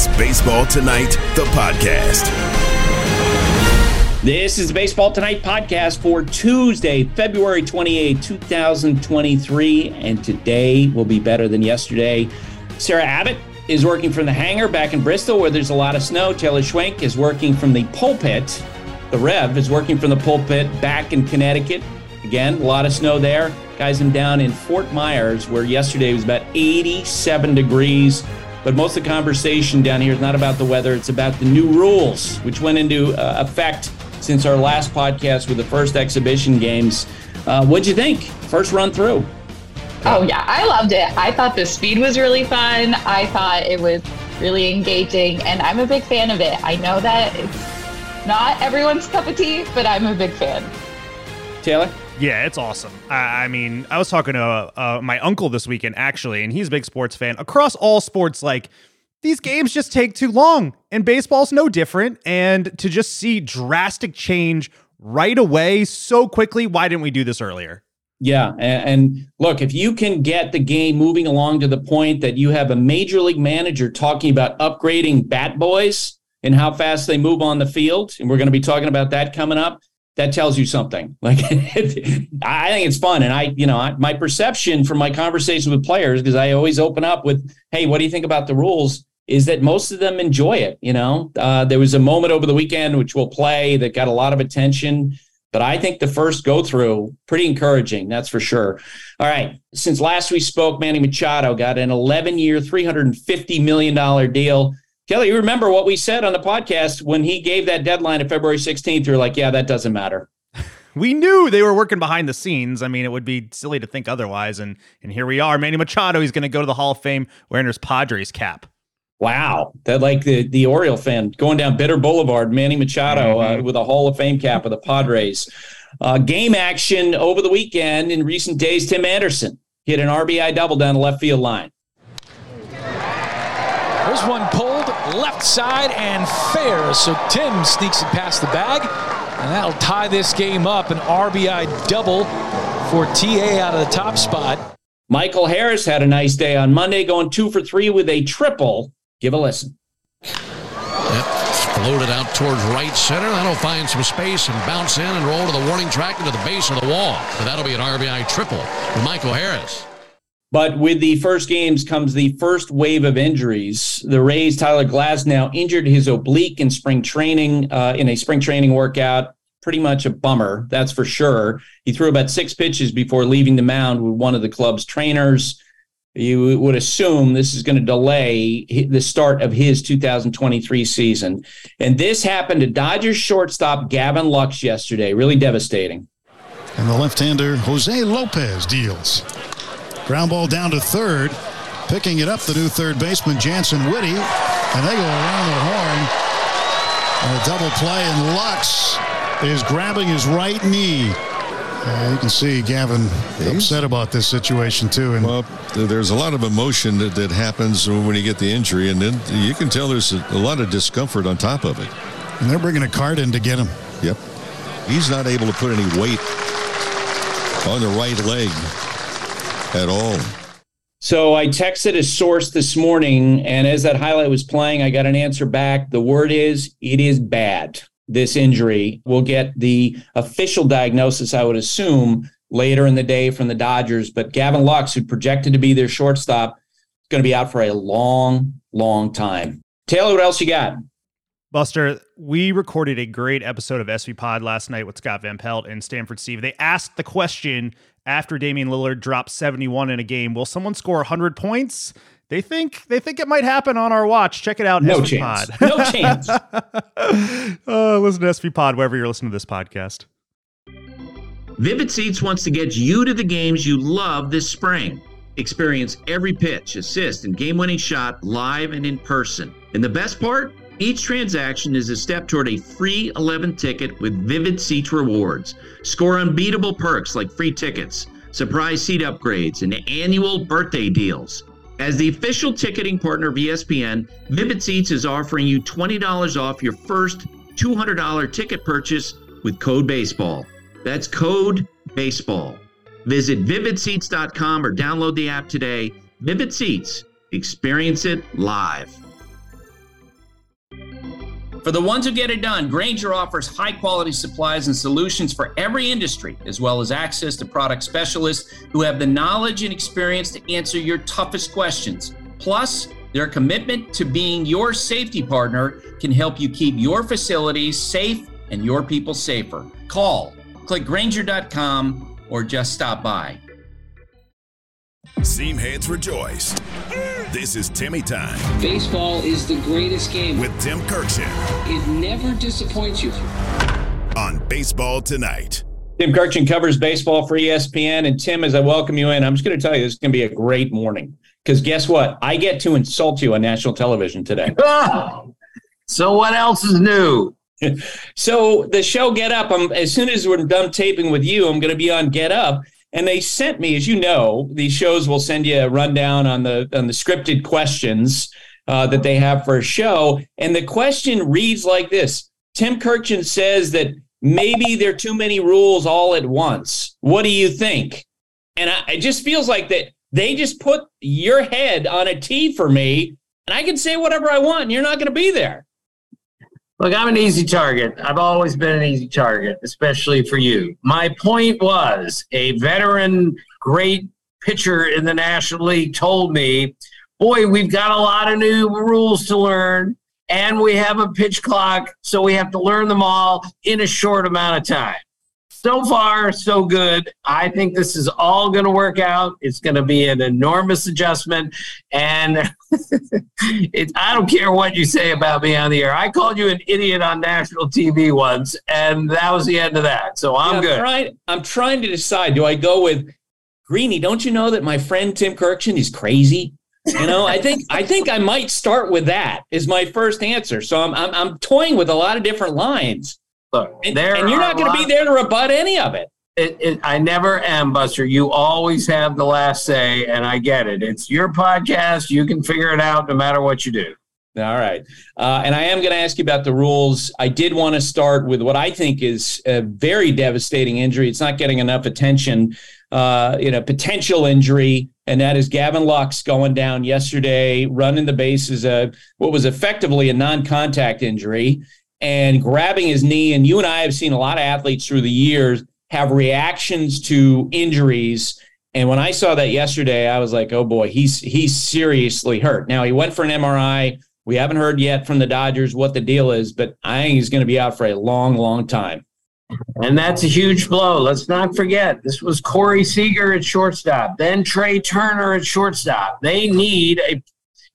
is Baseball Tonight, the podcast. This is the Baseball Tonight podcast for Tuesday, February 28, 2023. And today will be better than yesterday. Sarah Abbott is working from the hangar back in Bristol where there's a lot of snow. Taylor Schwenk is working from the pulpit. The Rev is working from the pulpit back in Connecticut. Again, a lot of snow there. Guys, I'm down in Fort Myers where yesterday was about 87 degrees. But most of the conversation down here is not about the weather, it's about the new rules, which went into uh, effect since our last podcast with the first exhibition games. Uh, what'd you think? First run through. Oh, yeah, I loved it. I thought the speed was really fun. I thought it was really engaging, and I'm a big fan of it. I know that it's not everyone's cup of tea, but I'm a big fan. Taylor? Yeah, it's awesome. I, I mean, I was talking to uh, uh, my uncle this weekend actually, and he's a big sports fan. Across all sports, like these games just take too long, and baseball's no different. And to just see drastic change right away so quickly, why didn't we do this earlier? Yeah, and, and, look, if you can get the game moving along to the point that you have a major league manager talking about upgrading bat boys and how fast they move on the field, and we're going to be talking about that coming up that tells you something. Like, I think it's fun. And I, you know, my perception from my conversations with players, because I always open up with, hey, what do you think about the rules? Is that most of them enjoy it. You know, uh, there was a moment over the weekend, which we'll play, that got a lot of attention. But I think the first go through, pretty encouraging, that's for sure. All right. Since last we spoke, Manny Machado got an 11 year, $350 million deal Kelly, you remember what we said on the podcast when he gave that deadline of February 16th? You're like, yeah, that doesn't matter. we knew they were working behind the scenes. I mean, it would be silly to think otherwise. And and here we are. Manny Machado, he's going to go to the Hall of Fame wearing his Padres cap. Wow, that like the the Oriole fan going down Bitter Boulevard, Manny Machado uh, mm-hmm. uh, with a Hall of Fame cap of the Padres. Uh, game action over the weekend in recent days. Tim Anderson hit an RBI double down the left field line. There's one pulled left side and fair. So Tim sneaks it past the bag, and that'll tie this game up. An RBI double for TA out of the top spot. Michael Harris had a nice day on Monday, going two for three with a triple. Give a listen. Yep. Floated out towards right center. That'll find some space and bounce in and roll to the warning track into the base of the wall. So that'll be an RBI triple for Michael Harris. But with the first games comes the first wave of injuries. The Rays, Tyler Glasnow injured his oblique in spring training, uh, in a spring training workout. Pretty much a bummer, that's for sure. He threw about six pitches before leaving the mound with one of the club's trainers. You would assume this is going to delay the start of his 2023 season. And this happened to Dodgers shortstop Gavin Lux yesterday. Really devastating. And the left hander, Jose Lopez, deals. Ground ball down to third. Picking it up, the new third baseman, Jansen Witte. And they go around the horn. And a double play, and Lux is grabbing his right knee. Uh, you can see Gavin upset about this situation too. And well, there's a lot of emotion that, that happens when you get the injury, and then you can tell there's a, a lot of discomfort on top of it. And they're bringing a cart in to get him. Yep. He's not able to put any weight on the right leg at all. So I texted a source this morning, and as that highlight was playing, I got an answer back. The word is it is bad. This injury. We'll get the official diagnosis, I would assume, later in the day from the Dodgers. But Gavin Lux, who projected to be their shortstop, is going to be out for a long, long time. Taylor, what else you got? Buster, we recorded a great episode of SV Pod last night with Scott Van Pelt and Stanford Steve. They asked the question after Damian Lillard dropped 71 in a game. Will someone score 100 points? They think they think it might happen on our watch. Check it out. No SV chance. Pod. No chance. uh, listen to SV Pod wherever you're listening to this podcast. Vivid Seats wants to get you to the games you love this spring. Experience every pitch, assist, and game-winning shot live and in person. And the best part each transaction is a step toward a free 11 ticket with Vivid Seats rewards. Score unbeatable perks like free tickets, surprise seat upgrades, and annual birthday deals. As the official ticketing partner of ESPN, Vivid Seats is offering you $20 off your first $200 ticket purchase with code BASEBALL. That's code BASEBALL. Visit vividseats.com or download the app today. Vivid Seats. Experience it live. For the ones who get it done, Grainger offers high quality supplies and solutions for every industry, as well as access to product specialists who have the knowledge and experience to answer your toughest questions. Plus, their commitment to being your safety partner can help you keep your facilities safe and your people safer. Call, click Grainger.com, or just stop by. Seam heads rejoice. This is Timmy Time Baseball is the greatest game. with Tim Kurkjian It never disappoints you. on Baseball Tonight. Tim Kurkjian covers baseball for ESPN. And Tim, as I welcome you in, I'm just going to tell you this is going to be a great morning. Because guess what? I get to insult you on national television today. So what else is new? So the show Get Up, I'm, as soon as we're done taping with you, I'm going to be on Get Up. And they sent me, as you know, these shows will send you a rundown on the on the scripted questions uh, that they have for a show. And the question reads like this: Tim Kurkjian says that maybe there are too many rules all at once. What do you think? And I, it just feels like that they just put your head on a tee for me, and I can say whatever I want, and you're not going to be there. Look, I'm an easy target. I've always been an easy target, especially for you. My point was a veteran, great pitcher in the National League told me, Boy, we've got a lot of new rules to learn, and we have a pitch clock, so we have to learn them all in a short amount of time. So far, so good. I think this is all going to work out. It's going to be an enormous adjustment. And it, I don't care what you say about me on the air. I called you an idiot on national TV once, and that was the end of that. So I'm Yeah, good. Trying, I'm trying to decide. Do I go with Greeny? Don't you know that my friend Tim Kurkjian is crazy? You know, I think I think I might start with that. Is my first answer. So I'm I'm, I'm toying with a lot of different lines, Look, and, there and you're not going to be there to rebut any of it. It, it, I never am, Buster. You always have the last say, and I get it. It's your podcast. You can figure it out no matter what you do. All right. Uh, and I am going to ask you about the rules. I did want to start with what I think is a very devastating injury. It's not getting enough attention, uh, you know, potential injury. And that is Gavin Lux going down yesterday, running the bases, uh, what was effectively a non contact injury, and grabbing his knee. And you and I have seen a lot of athletes through the years have reactions to injuries. And when I saw that yesterday, I was like, oh boy, he's he's seriously hurt. Now he went for an MRI. We haven't heard yet from the Dodgers what the deal is, but I think he's going to be out for a long, long time. And that's a huge blow. Let's not forget, this was Corey Seager at shortstop, then Trea Turner at shortstop. They need a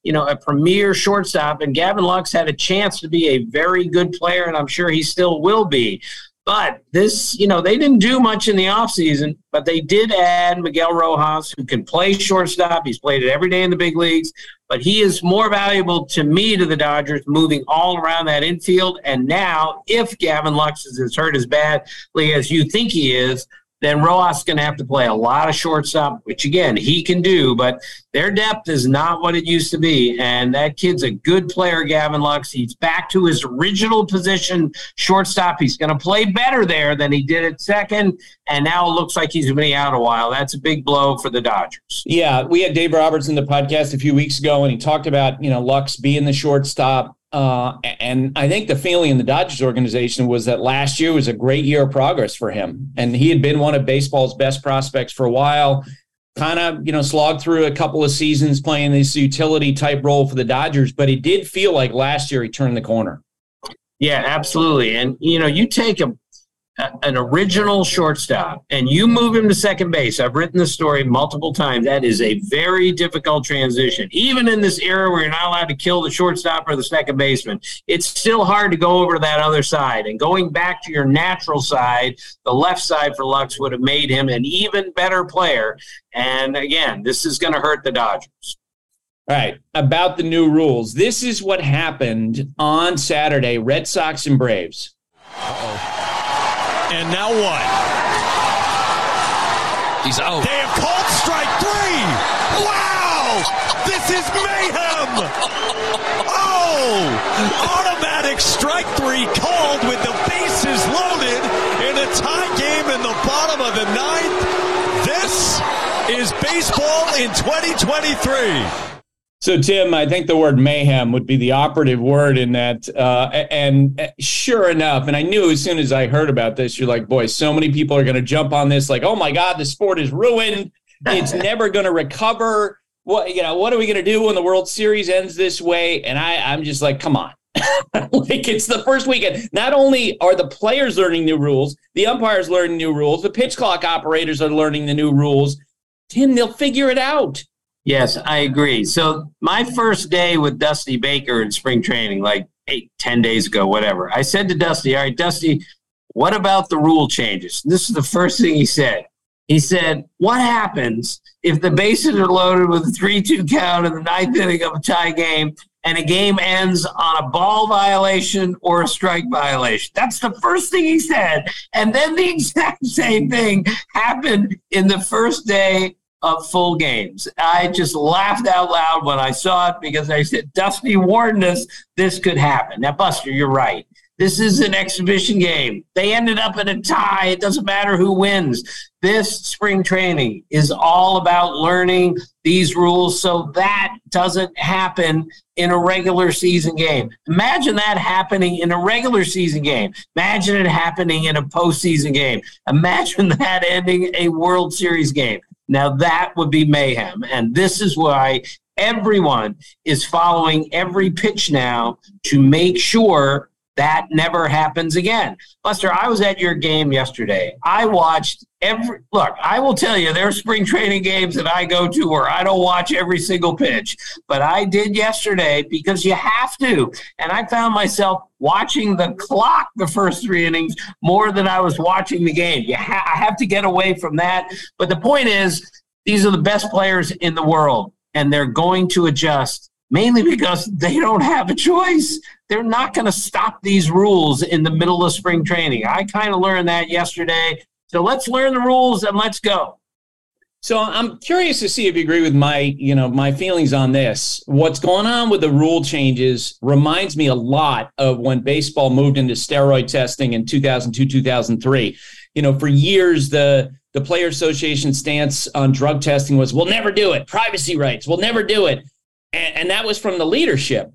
you know, a premier shortstop, and Gavin Lux had a chance to be a very good player, and I'm sure he still will be. But this, you know, they didn't do much in the offseason, but they did add Miguel Rojas, who can play shortstop. He's played it every day in the big leagues, but he is more valuable to me to the Dodgers moving all around that infield. And now, if Gavin Lux is as hurt as badly as you think he is, then Rojas is going to have to play a lot of shortstop, which again, he can do, but their depth is not what it used to be. And that kid's a good player, Gavin Lux. He's back to his original position, shortstop. He's going to play better there than he did at second. And now it looks like he's going to be out a while. That's a big blow for the Dodgers. Yeah, we had Dave Roberts in the podcast a few weeks ago, and he talked about you know Lux being the shortstop. Uh, and I think the feeling in the Dodgers organization was that last year was a great year of progress for him, and he had been one of baseball's best prospects for a while. Kind of, you know, slogged through a couple of seasons playing this utility type role for the Dodgers, but it did feel like last year he turned the corner. Yeah, absolutely. And you know, you take a, an original shortstop and you move him to second base. I've written the story multiple times. That is a very difficult transition. Even in this era where you're not allowed to kill the shortstop or the second baseman, it's still hard to go over to that other side. And going back to your natural side, the left side for Lux would have made him an even better player. And again, this is going to hurt the Dodgers. All right, about the new rules. This is what happened on Saturday Red Sox and Braves. And now what? He's out. They have called strike three. Wow! This is mayhem! Oh! Automatic strike three called with the bases loaded in a tie game in the bottom of the ninth. This is baseball in 2023. So, Tim, I think the word mayhem would be the operative word in that. Uh, and uh, sure enough, and I knew as soon as I heard about this, you're like, boy, so many people are going to jump on this, like, oh my God, the sport is ruined. It's never going to recover. What you know? What are we going to do when the World Series ends this way? And I, I'm just like, come on. like it's the first weekend. Not only are the players learning new rules, the umpires learning new rules, the pitch clock operators are learning the new rules. Tim, they'll figure it out. Yes, I agree. So my first day with Dusty Baker in spring training, like eight, 10 days ago, whatever, I said to Dusty, all right, Dusty, what about the rule changes? This is the first thing he said. He said, what happens if the bases are loaded with a 3-2 count in the ninth inning of a tie game and a game ends on a ball violation or a strike violation. That's the first thing he said. And then the exact same thing happened in the first day of full games. I just laughed out loud when I saw it because I said, Dusty warned us this could happen. Now, Buster, you're right. This is an exhibition game. They ended up in a tie. It doesn't matter who wins. This spring training is all about learning these rules so that doesn't happen in a regular season game. Imagine that happening in a regular season game. Imagine it happening in a postseason game. Imagine that ending a World Series game. Now that would be mayhem. And this is why everyone is following every pitch now to make sure that never happens again. Buster, I was at your game yesterday. I watched every look, I will tell you, there are spring training games that I go to where I don't watch every single pitch, but I did yesterday because you have to. And I found myself watching the clock the first three innings more than I was watching the game. You ha- I have to get away from that. But the point is, these are the best players in the world, and they're going to adjust mainly because they don't have a choice. They're not going to stop these rules in the middle of spring training. I kind of learned that yesterday. So let's learn the rules and let's go. So I'm curious to see if you agree with my, you know, my feelings on this. What's going on with the rule changes reminds me a lot of when baseball moved into steroid testing in 2002, 2003. You know, for years the the player association stance on drug testing was we'll never do it. Privacy rights, we'll never do it. And, and that was from the leadership.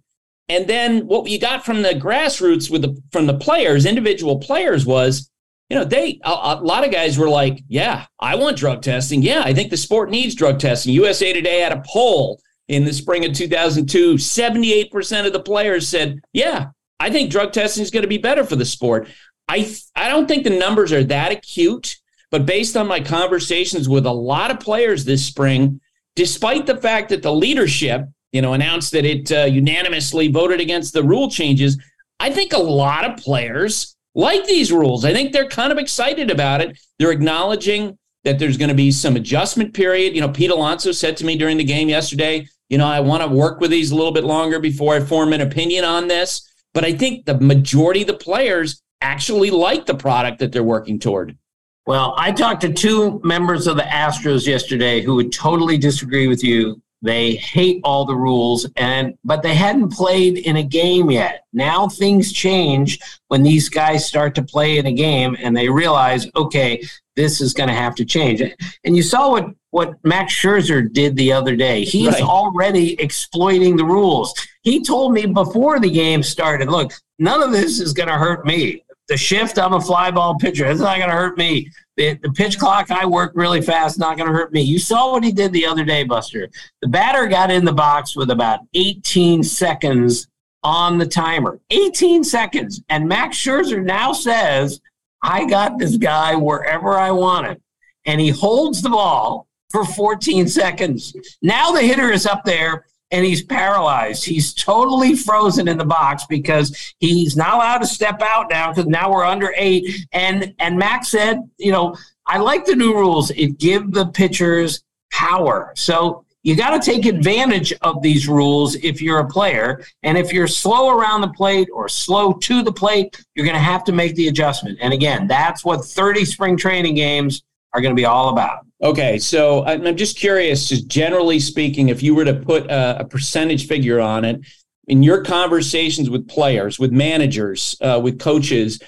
And then what you got from the grassroots with the from the players, individual players was, you know, they a, a, lot of guys were like, yeah, I want drug testing. Yeah, I think the sport needs drug testing. USA Today had a poll in the spring of 2002, 78% of the players said, yeah, I think drug testing is going to be better for the sport. I I don't think the numbers are that acute, but based on my conversations with a lot of players this spring, despite the fact that the leadership you know, announced that it uh, unanimously voted against the rule changes. I think a lot of players like these rules. I think they're kind of excited about it. They're acknowledging that there's going to be some adjustment period. You know, Pete Alonso said to me during the game yesterday, you know, I want to work with these a little bit longer before I form an opinion on this. But I think the majority of the players actually like the product that they're working toward. Well, I talked to two members of the Astros yesterday who would totally disagree with you they hate all the rules and but they hadn't played in a game yet. Now things change when these guys start to play in a game and they realize, okay, this is going to have to change. And you saw what what Max Scherzer did the other day. He's right. already exploiting the rules. He told me before the game started, look, none of this is going to hurt me the shift, I'm a fly ball pitcher. It's not going to hurt me. The, the, pitch clock, I work really fast, not going to hurt me. You saw what he did the other day, Buster. The batter got in the box with about 18 seconds on the timer. 18 seconds. And Max Scherzer now says, I got this guy wherever I want him. And he holds the ball for 14 seconds. Now the hitter is up there and he's paralyzed. He's totally frozen in the box because he's not allowed to step out now because now we're under eight. And and Max said, you know, I like the new rules. It give the pitchers power. So you got to take advantage of these rules if you're a player. And if you're slow around the plate or slow to the plate, you're going to have to make the adjustment. And again, that's what 30 spring training games are going to be all about. Okay, so I'm just curious, just generally speaking, if you were to put a, a percentage figure on it, in your conversations with players, with managers, uh, with coaches,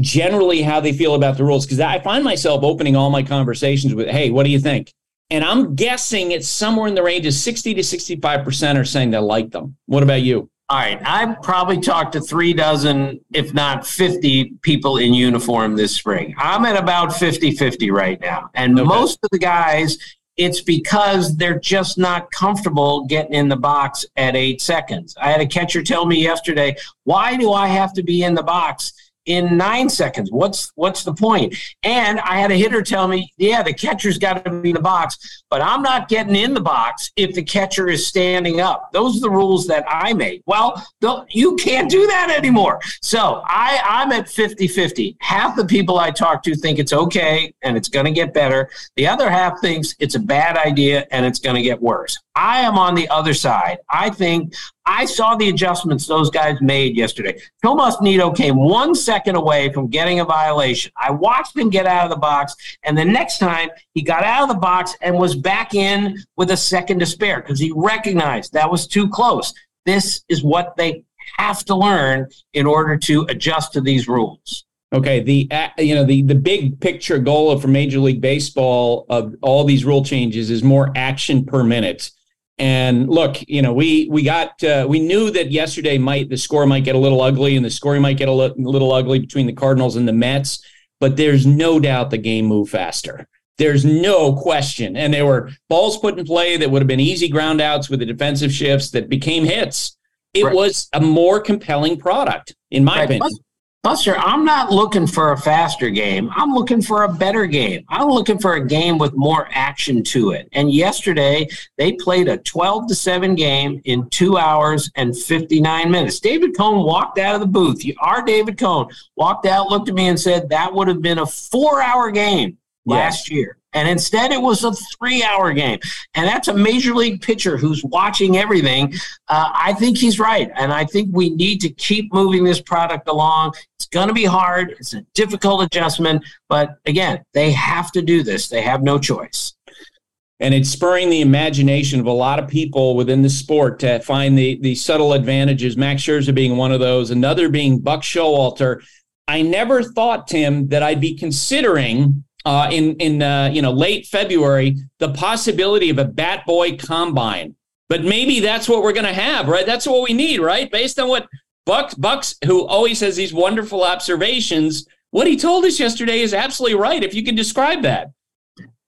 generally how they feel about the rules, because I find myself opening all my conversations with, "Hey, what do you think?" And I'm guessing it's somewhere in the range of 60 to 65% are saying they like them. What about you? All right. I've probably talked to three dozen, if not 50 people in uniform this spring. I'm at about 50 50 right now. And okay. most of the guys, it's because they're just not comfortable getting in the box at eight seconds. I had a catcher tell me yesterday, why do I have to be in the box? In nine seconds. What's what's the point? And I had a hitter tell me, yeah, the catcher's got to be in the box, but I'm not getting in the box if the catcher is standing up. Those are the rules that I made. Well, you can't do that anymore. So I, I'm at 50 50. Half the people I talk to think it's okay and it's going to get better. The other half thinks it's a bad idea and it's going to get worse. I am on the other side. I think I saw the adjustments those guys made yesterday. Tomas Nido came one second away from getting a violation. I watched him get out of the box, and the next time he got out of the box and was back in with a second to spare because he recognized that was too close. This is what they have to learn in order to adjust to these rules. Okay, the uh, you know the the big picture goal of for Major League Baseball of all these rule changes is more action per minute. And look, you know, we we got uh, we knew that yesterday might the score might get a little ugly, and the scoring might get a li- little ugly between the Cardinals and the Mets. But there's no doubt the game moved faster. There's no question, and there were balls put in play that would have been easy ground outs with the defensive shifts that became hits. It right. was a more compelling product, in my right. opinion. Buster, I'm not looking for a faster game. I'm looking for a better game. I'm looking for a game with more action to it. And yesterday, they played a 12 to 7 game in two hours and 59 minutes. David Cone walked out of the booth. Our David Cone walked out, looked at me, and said that would have been a four hour game last yes. year. And instead, it was a three hour game. And that's a major league pitcher who's watching everything. Uh, I think he's right. And I think we need to keep moving this product along. It's going to be hard, it's a difficult adjustment. But again, they have to do this, they have no choice. And it's spurring the imagination of a lot of people within the sport to find the, the subtle advantages. Max Scherzer being one of those, another being Buck Showalter. I never thought, Tim, that I'd be considering uh, in in uh, you know late February the possibility of a Bat Boy Combine. But maybe that's what we're going to have, right? That's what we need, right? Based on what Bucks Bucks, who always has these wonderful observations, what he told us yesterday is absolutely right. If you can describe that.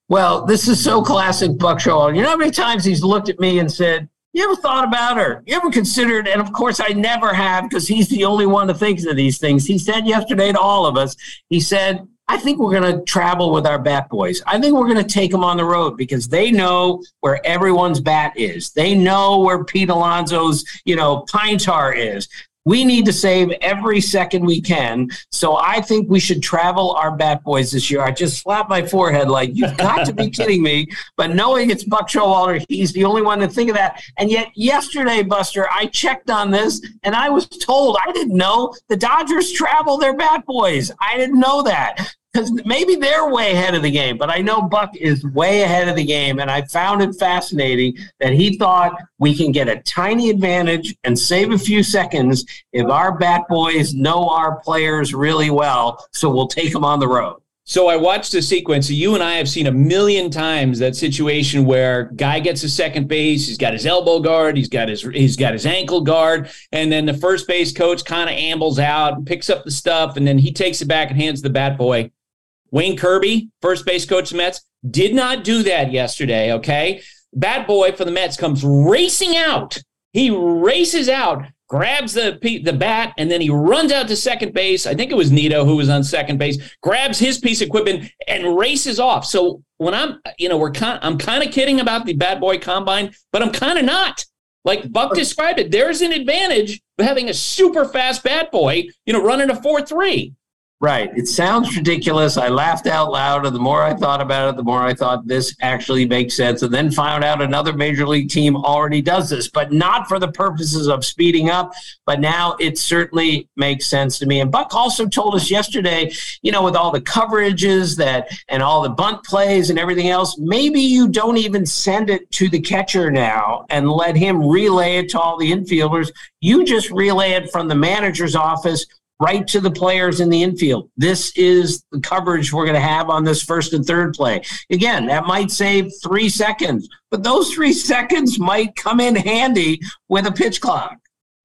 Well, this is so classic Buck. You know how many times he's looked at me and said, you ever thought about her? You ever considered? And of course, I never have because he's the only one that thinks of these things. He said yesterday to all of us, he said, I think we're going to travel with our bat boys. I think we're going to take them on the road because they know where everyone's bat is. They know where Pete Alonso's, you know, pine tar is. We need to save every second we can. So I think we should travel our bat boys this year. I just slapped my forehead like, you've got to be kidding me. But knowing it's Buck Showalter, he's the only one to think of that. And yet yesterday, Buster, I checked on this and I was told I didn't know the Dodgers travel their bat boys. I didn't know that because maybe they're way ahead of the game, but I know Buck is way ahead of the game. And I found it fascinating that he thought we can get a tiny advantage and save a few seconds if our bat boys know our players really well. So we'll take them on the road. So I watched the sequence. You and I have seen a million times that situation where guy gets a second base, he's got his elbow guard, he's got his he's got his ankle guard, and then the first base coach kind of ambles out, picks up the stuff, and then he takes it back and hands the bat boy Wayne Kirby, first base coach of the Mets, did not do that yesterday. Okay. Bad boy for the Mets comes racing out. He races out, grabs the the bat, and then he runs out to second base. I think it was Nido who was on second base, grabs his piece of equipment and races off. So when I'm, you know, we're kind, I'm kind of kidding about the bad boy combine, but I'm kind of not. Like Buck described it, there's an advantage of having a super fast bat boy, you know, running a four three. Right. It sounds ridiculous. I laughed out loud, and the more I thought about it, the more I thought this actually makes sense. And then found out another major league team already does this, but not for the purposes of speeding up. But now it certainly makes sense to me. And Buck also told us yesterday, you know, with all the coverages that and all the bunt plays and everything else, maybe you don't even send it to the catcher now and let him relay it to all the infielders. You just relay it from the manager's office right to the players in the infield. This is the coverage we're going to have on this first and third play. Again, that might save three seconds, but those three seconds might come in handy with a pitch clock.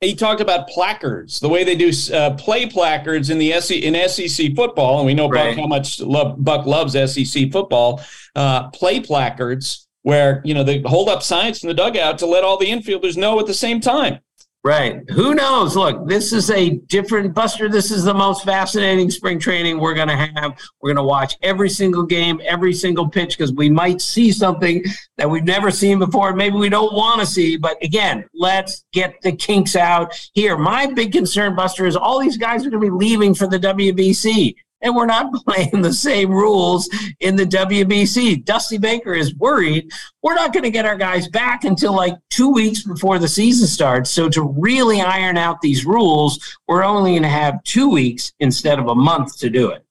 He talked about placards, the way they do uh, play placards in the SEC, in SEC football, and we know right. Buck how much love, Buck loves SEC football. Uh, play placards where you know they hold up signs in the dugout to let all the infielders know at the same time. Right. Who knows? Look, this is a different Buster. This is the most fascinating spring training we're going to have. We're going to watch every single game, every single pitch, because we might see something that we've never seen before. Maybe we don't want to see. But again, let's get the kinks out here. My big concern, Buster, is all these guys are going to be leaving for the WBC and we're not playing the same rules in the WBC. Dusty Baker is worried we're not going to get our guys back until like two weeks before the season starts. So to really iron out these rules, we're only going to have two weeks instead of a month to do it.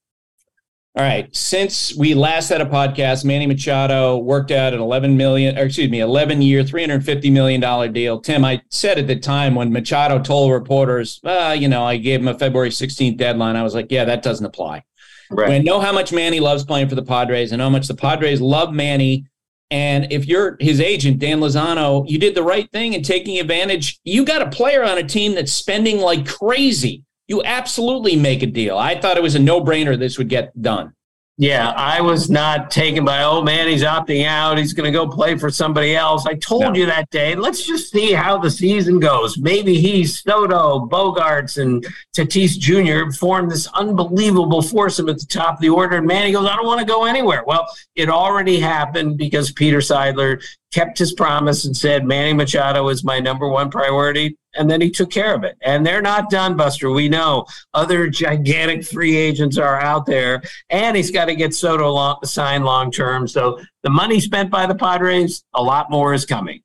All right. Since we last had a podcast, Manny Machado worked out an 11 million, or excuse me, 11 year, $350 million deal. Tim, I said at the time when Machado told reporters, uh, you know, I gave him a February 16th deadline. I was like, yeah, that doesn't apply. Right. We know how much Manny loves playing for the Padres and how much the Padres love Manny. And if you're his agent, Dan Lozano, you did the right thing in taking advantage. You got a player on a team that's spending like crazy you absolutely make a deal. I thought it was a no brainer this would get done. Yeah, I was not taken by, oh man, he's opting out. He's going to go play for somebody else. I told no. you that day. Let's just see how the season goes. Maybe he's Soto, Bogaerts, and Tatis Jr. form this unbelievable foursome at the top of the order. And Manny goes, I don't want to go anywhere. Well, it already happened because Peter Seidler kept his promise and said, Manny Machado is my number one priority and then he took care of it. And they're not done, Buster. We know other gigantic free agents are out there, and he's got to get Soto long, signed long term. So the money spent by the Padres, a lot more is coming.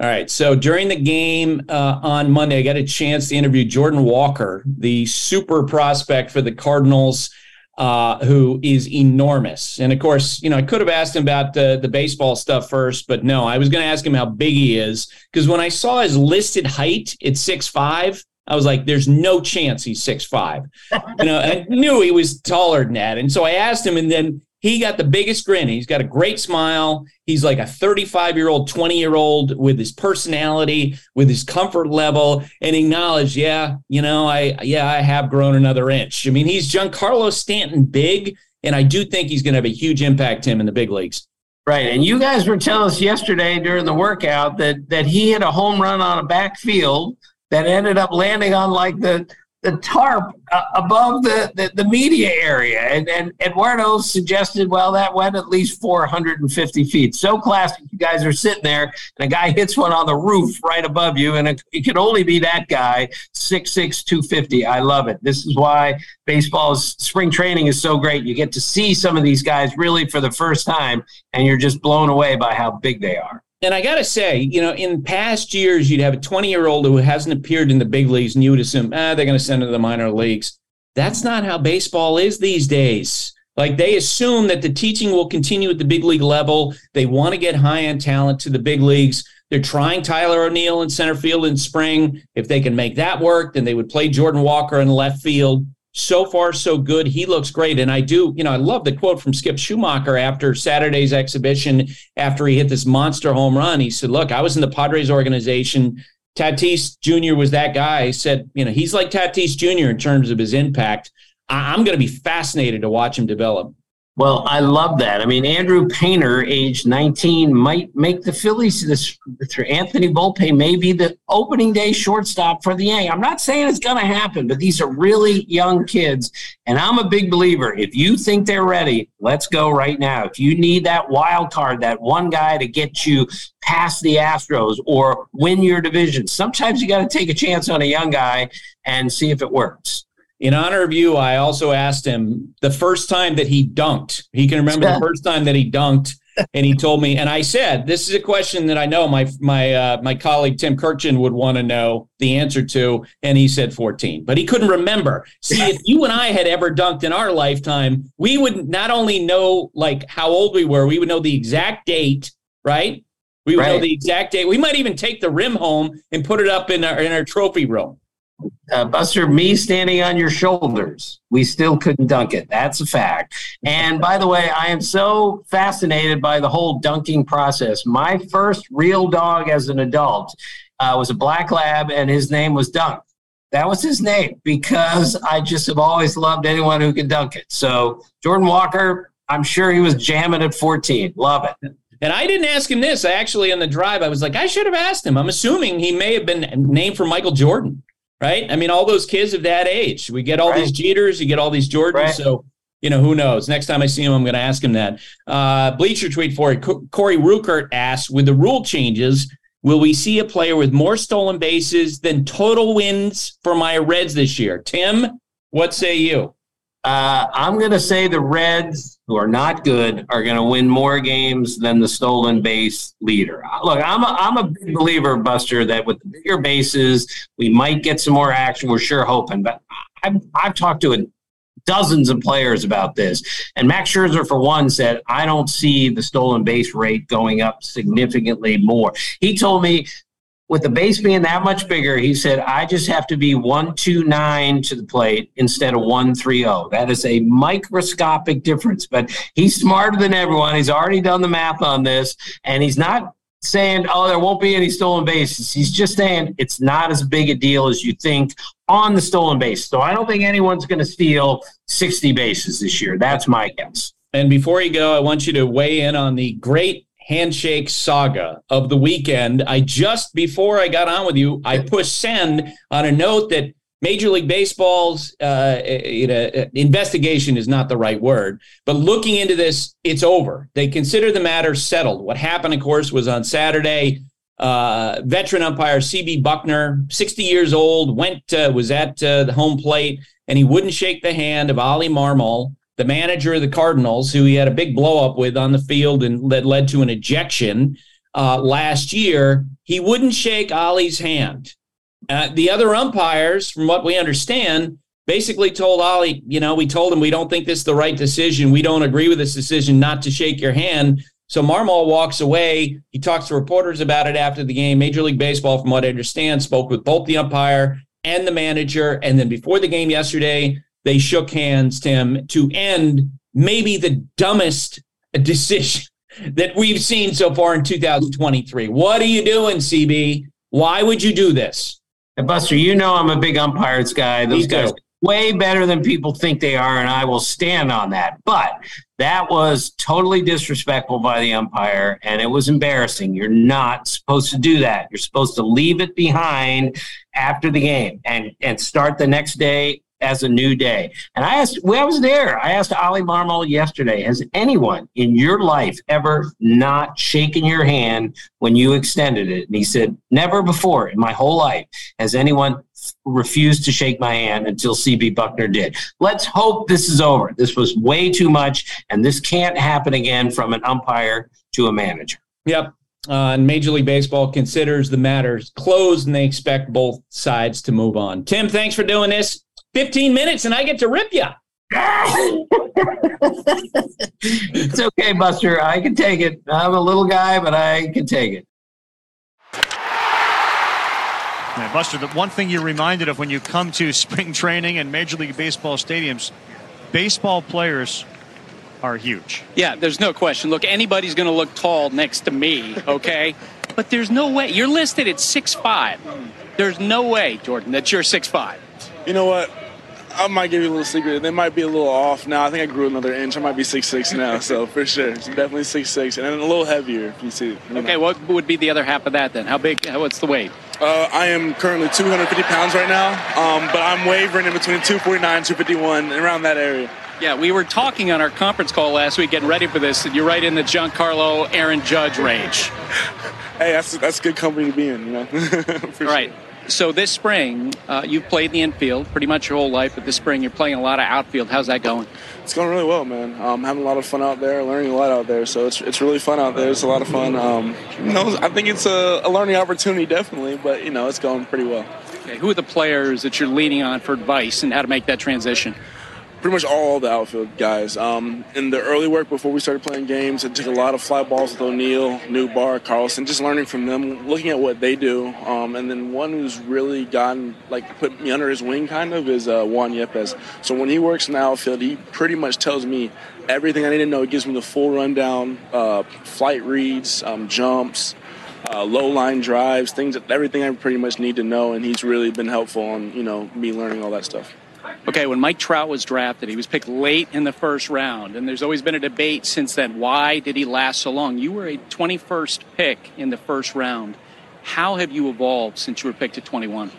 All right. So during the game uh, on Monday, I got a chance to interview Jordan Walker, the super prospect for the Cardinals uh, who is enormous. And of course, you know, I could have asked him about the, the baseball stuff first, but no, I was going to ask him how big he is because when I saw his listed height at six five, I was like, there's no chance he's six five. you know, I knew he was taller than that. And so I asked him, and then he got the biggest grin. He's got a great smile. He's like a 35 year old, 20 year old with his personality, with his comfort level, and acknowledged, yeah, you know, I, yeah, I have grown another inch. I mean, he's Giancarlo Stanton big, and I do think he's going to have a huge impact, Tim, in the big leagues. Right. And you guys were telling us yesterday during the workout that, that he hit a home run on a backfield that ended up landing on like the, the tarp uh, above the, the, the, media area. And, and Eduardo suggested, well, that went at least 450 feet. So classic. You guys are sitting there, and a guy hits one on the roof right above you, and it, it can only be that guy, 6'6, 250. I love it. This is why baseball's spring training is so great. You get to see some of these guys really for the first time, and you're just blown away by how big they are. And I got to say, you know, in past years, you'd have a 20 year old who hasn't appeared in the big leagues and you would assume, ah, they're going to send him to the minor leagues. That's not how baseball is these days. Like they assume that the teaching will continue at the big league level. They want to get high end talent to the big leagues. They're trying Tyler O'Neill in center field in spring. If they can make that work, then they would play Jordan Walker in left field so far so good. He looks great. And I do, you know, I love the quote from Skip Schumaker after Saturday's exhibition, after he hit this monster home run. He said, Look, I was in the Padres organization. Tatis Jr. was that guy. He said, you know, he's like Tatis Jr. in terms of his impact. I'm going to be fascinated to watch him develop. Well, I love that. I mean, Andrew Painter, age 19, might make the Phillies this Anthony Volpe may be the opening day shortstop for the Yang. I'm not saying it's going to happen, but these are really young kids. And I'm a big believer. If you think they're ready, let's go right now. If you need that wild card, that one guy to get you past the Astros or win your division, sometimes you got to take a chance on a young guy and see if it works in honor of you, I also asked him the first time that he dunked. He can remember the first time that he dunked, and he told me. And I said, "This is a question that I know my my uh, my colleague Tim Kurkjian would want to know the answer to." And he said 14, but he couldn't remember. See, if you and I had ever dunked in our lifetime, we would not only know like how old we were, we would know the exact date, right? We would right. know the exact date. We might even take the rim home and put it up in our in our trophy room. Uh, Buster, me standing on your shoulders, we still couldn't dunk it. That's a fact. And by the way, I am so fascinated by the whole dunking process. My first real dog as an adult uh, was a black lab, and his name was Dunk. That was his name because I just have always loved anyone who can dunk it. So Jordan Walker, I'm sure he was jamming at 14. Love it. And I didn't ask him this. I actually, on the drive, I was like, I should have asked him. I'm assuming he may have been named for Michael Jordan, right? I mean, all those kids of that age. We get all right. these Jeters, you get all these Jordans. Right. So, you know, who knows? Next time I see him, I'm going to ask him that. Uh, Bleacher tweet for it. Corey Rukert asks, with the rule changes, will we see a player with more stolen bases than total wins for my Reds this year? Tim, what say you? Uh, I'm going to say the Reds, who are not good, are going to win more games than the stolen base leader. Look, I'm a, I'm a big believer, Buster, that with the bigger bases, we might get some more action. We're sure hoping. But I've, I've talked to a, dozens of players about this. And Max Scherzer, for one, said, I don't see the stolen base rate going up significantly more. He told me with the base being that much bigger, he said, I just have to be 129 to the plate instead of 130. That is a microscopic difference, but he's smarter than everyone. He's already done the math on this, and he's not saying, oh, there won't be any stolen bases. He's just saying it's not as big a deal as you think on the stolen base. So I don't think anyone's going to steal 60 bases this year. That's my guess. And before you go, I want you to weigh in on the great handshake saga of the weekend. I just before I got on with you, I pushed send on a note that Major League Baseball's uh, you know, investigation is not the right word, but looking into this, it's over. They consider the matter settled. What happened, of course, was on Saturday. Uh, veteran umpire CB Bucknor, 60 years old, went uh, was at uh, the home plate and he wouldn't shake the hand of Oli Marmol, the manager of the Cardinals, who he had a big blow up with on the field and that led to an ejection uh, last year, he wouldn't shake Oli's hand. Uh, the other umpires, from what we understand, basically told Oli, you know, we told him we don't think this is the right decision. We don't agree with this decision not to shake your hand. So Marmol walks away. He talks to reporters about it after the game. Major League Baseball, from what I understand, spoke with both the umpire and the manager. And then before the game yesterday, they shook hands, Tim, to end maybe the dumbest decision that we've seen so far in 2023. What are you doing, CB? Why would you do this? Buster, you know I'm a big umpires guy. Those guys way better than people think they are, and I will stand on that. But that was totally disrespectful by the umpire, and it was embarrassing. You're not supposed to do that. You're supposed to leave it behind after the game and and start the next day as a new day. And I asked, well, I was there. I asked Oli Marmol yesterday, has anyone in your life ever not shaken your hand when you extended it? And he said, never before in my whole life has anyone refused to shake my hand until CB Bucknor did. Let's hope this is over. This was way too much, and this can't happen again from an umpire to a manager. Yep. Uh, and Major League Baseball considers the matters closed and they expect both sides to move on. Tim, thanks for doing this. 15 minutes and I get to rip you. it's okay, Buster. I can take it. I'm a little guy, but I can take it. Yeah, Buster, the one thing you're reminded of when you come to spring training and Major League Baseball stadiums, baseball players are huge. Yeah, there's no question. Look, anybody's going to look tall next to me, okay? but there's no way. You're listed at six five. There's no way, Jordan, that you're six five. You know what? I might give you a little secret. They might be a little off now. I think I grew another inch. I might be six six now, so for sure, so definitely six six, and then a little heavier if you see. You okay, know. what would be the other half of that then? How big? What's the weight? Uh, I am currently 250 pounds right now, um, but I'm wavering in between 249 251, around that area. Yeah, we were talking on our conference call last week, getting ready for this, and you're right in the Giancarlo, Aaron Judge range. hey, that's that's good company to be in, you know. All sure. So this spring, uh, you've played the infield pretty much your whole life, but this spring you're playing a lot of outfield. How's that going? It's going really well, man. Um, having a lot of fun out there, learning a lot out there. So it's, it's really fun out there. It's a lot of fun. Um, you know, I think it's a, a, learning opportunity, definitely, but you know, it's going pretty well. Okay, who are the players that you're leaning on for advice and how to make that transition? Pretty much all the outfield guys. Um, in the early work before we started playing games, I took a lot of fly balls with O'Neill, Nootbaar, Carlson, just learning from them, looking at what they do. Um, and then one who's really gotten, like, put me under his wing kind of is uh, Juan Yepez. So when he works in the outfield, he pretty much tells me everything I need to know. He gives me the full rundown, uh, flight reads, um, jumps, uh, low line drives, things, everything I pretty much need to know. And he's really been helpful on, you know, me learning all that stuff. Okay, when Mike Trout was drafted, he was picked late in the first round, and there's always been a debate since then. Why did he last so long? You were a 21st pick in the first round. How have you evolved since you were picked at 21?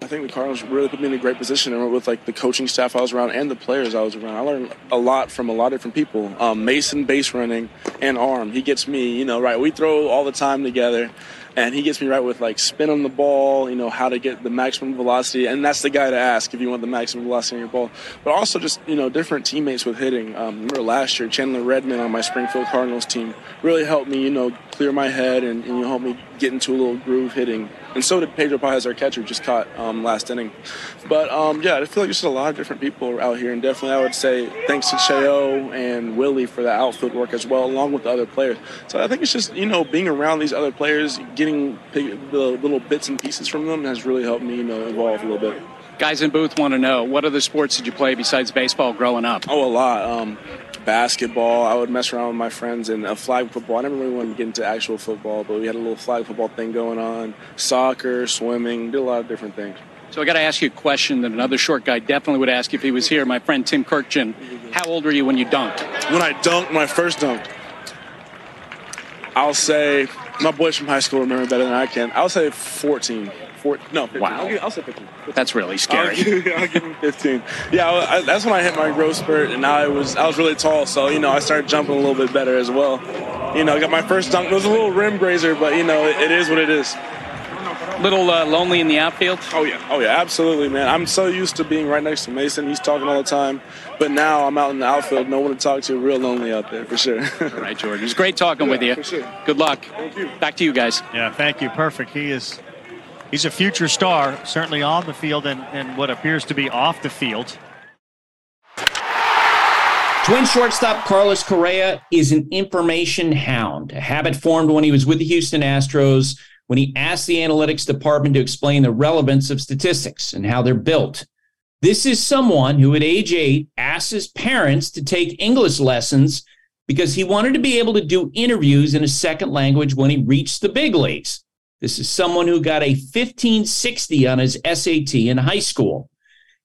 I think the Cardinals really put me in a great position and with like the coaching staff I was around and the players I was around. I learned a lot from a lot of different people. Um, Mason base running and arm. He gets me, you know, right. We throw all the time together and he gets me right with like spin on the ball, you know, how to get the maximum velocity, and that's the guy to ask if you want the maximum velocity on your ball. But also just you know different teammates with hitting. Um, remember last year, Chandler Redmond on my Springfield Cardinals team really helped me, you know, clear my head and, and you know, help me get into a little groove hitting. And so did Pedro Pages, our catcher, just caught um, last inning. But um, yeah, I feel like there's a lot of different people out here, and definitely I would say thanks to Cheo and Willie for the outfield work as well, along with the other players. So I think it's just you know being around these other players, getting the little bits and pieces from them has really helped me you know evolve a little bit. Guys in booth want to know what other sports did you play besides baseball growing up? Oh, a lot. Um, basketball. I would mess around with my friends and uh, flag football. I never really wanted to get into actual football, but we had a little flag football thing going on. Soccer, swimming, did a lot of different things. So I got to ask you a question that another short guy definitely would ask if he was here. My friend Tim Kurkjian. How old were you when you dunked? When I dunked my first dunk, I'll say my boys from high school remember better than I can. I'll say 14. Four, no, 15. Wow. I'll, give, I'll say 15. 15. That's really scary. I'll give, I'll give him 15. Yeah, I, that's when I hit my growth spurt, and I was I was really tall, so you know I started jumping a little bit better as well. You know, I got my first dunk. It was a little rim grazer, but you know it, it is what it is. Little uh, lonely in the outfield. Oh yeah, oh yeah, absolutely, man. I'm so used to being right next to Mason. He's talking all the time, but now I'm out in the outfield, no one to talk to. Real lonely out there for sure. all right, Jordan. It was great talking yeah, with you. For sure. Good luck. Thank you. Back to you guys. Yeah, thank you. Perfect. He is he's a future star, certainly on the field and, and what appears to be off the field. Twin shortstop Carlos Correa is an information hound, a habit formed when he was with the Houston Astros when he asked the analytics department to explain the relevance of statistics and how they're built. This is someone who, at age eight, asked his parents to take English lessons because he wanted to be able to do interviews in a second language when he reached the big leagues. This is someone who got a 1560 on his SAT in high school.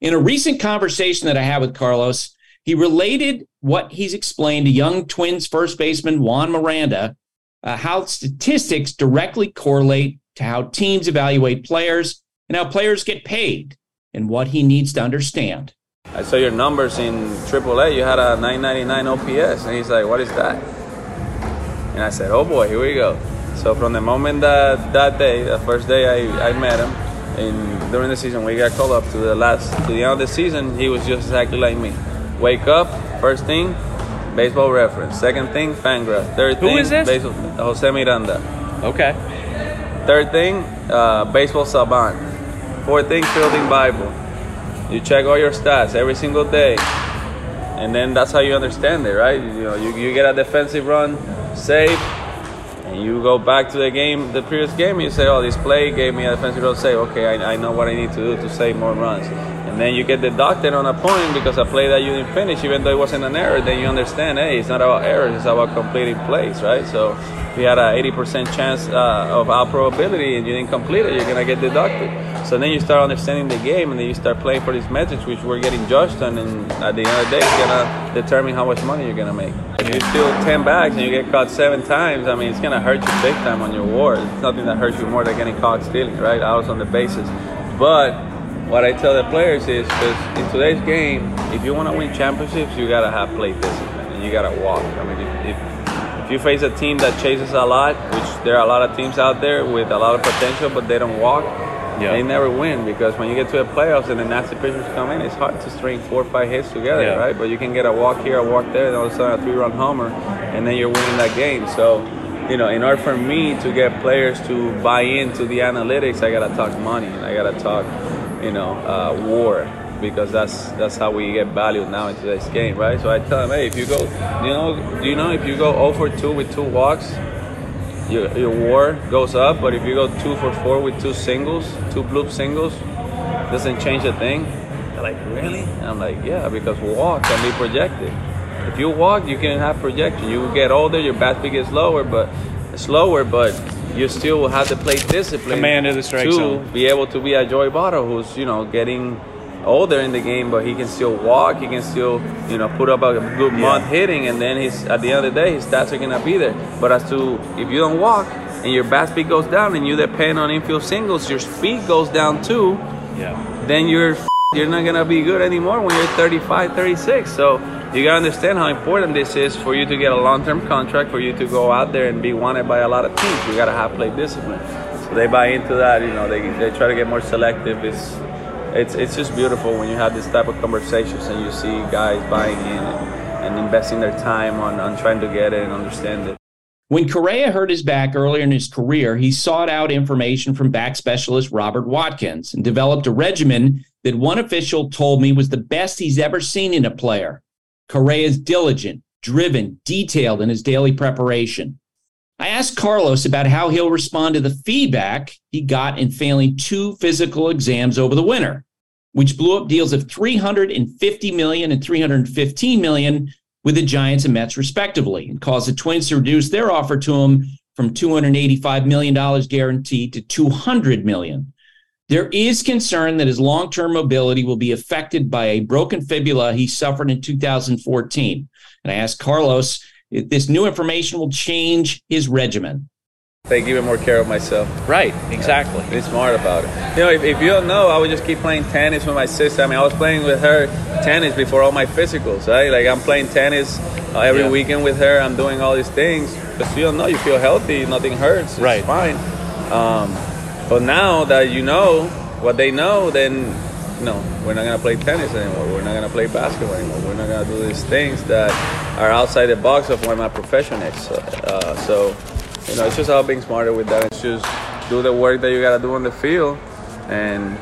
In a recent conversation that I had with Carlos, he related what he's explained to young Twins first baseman Juan Miranda, uh, how statistics directly correlate to how teams evaluate players and how players get paid, and what he needs to understand. I saw your numbers in AAA. You had a 999 OPS, and he's like, "What is that?" And I said, "Oh boy, here we go." So from the moment that that day, the first day I, I met him, and during the season we got called up to the last to the end of the season, he was just exactly like me. Wake up, first thing, baseball reference. Second thing, Fangraph. Third Who thing, is this? Baseball, Jose Miranda. Okay. Third thing, uh, baseball savant. Fourth thing, fielding Bible. You check all your stats every single day, and then that's how you understand it, right? You know, you, you get a defensive run, save, you go back to the game, the previous game, you say, "Oh, this play gave me a defensive run Say, Okay, I, I know what I need to do to save more runs." And then you get deducted on a point because a play that you didn't finish, even though it wasn't an error, then you understand, hey, it's not about errors, it's about completing plays, right? So if you had a 80% chance uh, of out probability and you didn't complete it, you're gonna get deducted. So then you start understanding the game, and then you start playing for these metrics, which we're getting judged on, and at the end of the day, it's gonna determine how much money you're gonna make. If you steal 10 bags and you get caught seven times, I mean, it's gonna hurt you big time on your WAR. It's nothing that hurts you more than getting caught stealing, right? I was on the bases, but what I tell the players is because in today's game, if you want to win championships, you gotta have play discipline and you gotta walk. I mean, if, if you face a team that chases a lot, which there are a lot of teams out there with a lot of potential, but they don't walk, Yeah. they never win because when you get to the playoffs and the nasty pitchers come in, it's hard to string four or five hits together, Yeah. right? But you can get a walk here, a walk there, and all of a sudden a three-run homer, and then you're winning that game. So. You know, in order for me to get players to buy into the analytics, I gotta talk money and I gotta talk you know, uh, WAR. because that's that's how we get valued now in today's game, right? So I tell them, hey, if you go, you know, do you know if you go 0 for 2 with two walks, your, your WAR goes up, but if you go 2 for 4 with two singles, two bloop singles, doesn't change a thing. They're like, really? And I'm like, yeah, because walk can be projected. If you walk, you can have projection. You get older, your bat speed gets lower, but slower, but you still will have to play discipline. Command of the strike to zone. be able to be a Joey Votto who's you know getting older in the game, but he can still walk. He can still you know put up a good month hitting, and then he's at the end of the day his stats are gonna be there. But as to if you don't walk and your bat speed goes down, and you depend on infield singles, your speed goes down too. Yeah. Then you're you're not gonna be good anymore when you're 35, 36. So you gotta understand how important this is for you to get a long-term contract, for you to go out there and be wanted by a lot of teams. You gotta have play discipline. So they buy into that. You know, they, they try to get more selective. It's it's it's just beautiful when you have this type of conversations and you see guys buying in and, and investing their time on, on trying to get it and understand it. When Correa hurt his back earlier in his career, he sought out information from back specialist Robert Watkins and developed a regimen that one official told me was the best he's ever seen in a player. Correa is diligent, driven, detailed in his daily preparation. I asked Carlos about how he'll respond to the feedback he got in failing two physical exams over the winter, which blew up deals of 350 million and 315 million with the Giants and Mets respectively, and caused the Twins to reduce their offer to him from 285 million dollars guaranteed to 200 million. There is concern that his long-term mobility will be affected by a broken fibula he suffered in 2014. And I asked Carlos this new information will change his regimen. Take even more care of myself. Right, exactly. Be smart about it. You know, if, if you don't know, I would just keep playing tennis with my sister. I mean, I was playing with her tennis before all my physicals, right? Like I'm playing tennis uh, every Yeah. weekend with her. I'm doing all these things because you don't know. You feel healthy. Nothing hurts. It's Right. fine. Um, but now that you know what they know, then no, we're not gonna play tennis anymore. We're not gonna play basketball anymore. We're not gonna do these things that are outside the box of what my profession is. So, uh, so you know, it's just about being smarter with that. It's just do the work that you gotta do on the field, and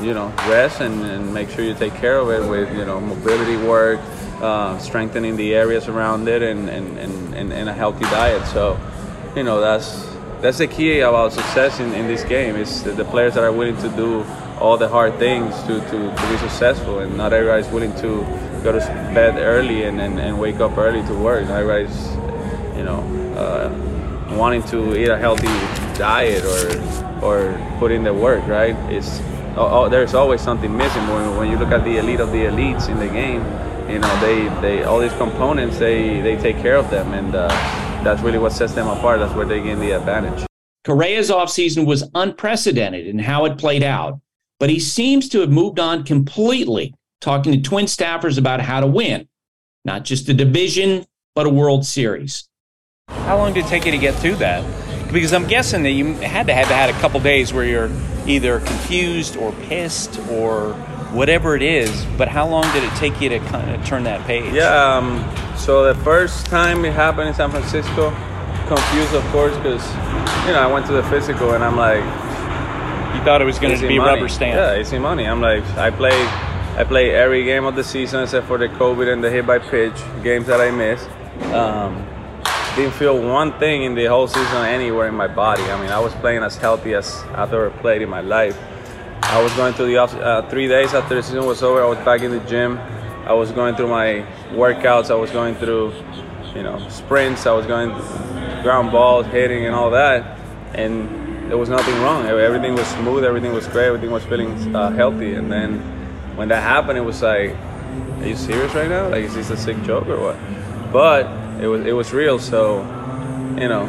you know, rest and, and make sure you take care of it with you know mobility work, uh, strengthening the areas around it, and and, and, and and a healthy diet. So, you know, that's that's the key about success in, in this game. Is the players that are willing to do all the hard things to, to, to be successful, and not everybody's willing to go to bed early and, and, and wake up early to work. Not everybody's, you know, uh, wanting to eat a healthy diet or or put in the work. Right? It's oh, oh, there's always something missing when, when you look at the elite of the elites in the game. You know, they, they all these components they, they take care of them, and uh, that's really what sets them apart. That's where they gain the advantage. Correa's offseason was unprecedented in how it played out, but he seems to have moved on completely, talking to twin staffers about how to win, not just a division, but a World Series. How long did it take you to get through that? Because I'm guessing that you had to have had a couple days where you're either confused or pissed or whatever it is. But how long did it take you to kind of turn that page? Yeah. Um, so the first time it happened in San Francisco, confused of course because you know I went to the physical and I'm like, You thought it was going to be money. rubber stamp. Yeah, easy money. I'm like, I played, I played every game of the season except for the COVID and the hit by pitch games that I missed. Um, didn't feel one thing in the whole season anywhere in my body. I mean, I was playing as healthy as I've ever played in my life. I was going through the off, uh, three days after the season was over. I was back in the gym. I was going through my workouts. I was going through, you know, sprints. I was going ground balls, hitting, and all that. And there was nothing wrong. Everything was smooth. Everything was great. Everything was feeling uh, healthy. And then when that happened, it was like, are you serious right now? Like, is this a sick joke or what? But it was it was real. So, you know,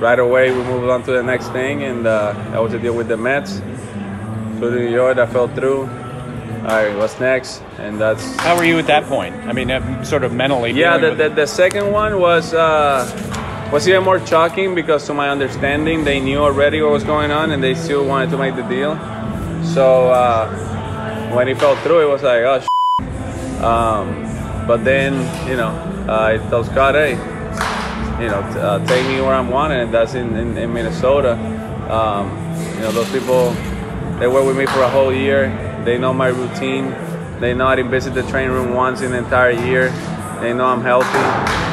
right away we moved on to the next thing, and uh, that was the deal with the Mets. Flew to New York. I fell through. All right, what's next? And that's How were you at that point? I mean, uh, sort of mentally. yeah, the, the, the second one was uh, was even more shocking because, to my understanding, they knew already what was going on and they still wanted to make the deal. So uh, when it fell through, it was like, oh. Um, but then, you know, I told Scott, hey, you know, t- uh, take me where I'm wanted, and that's in, in, in Minnesota. Um, you know, those people, they work with me for a whole year. They know my routine. They know I didn't visit the training room once in the entire year. They know I'm healthy.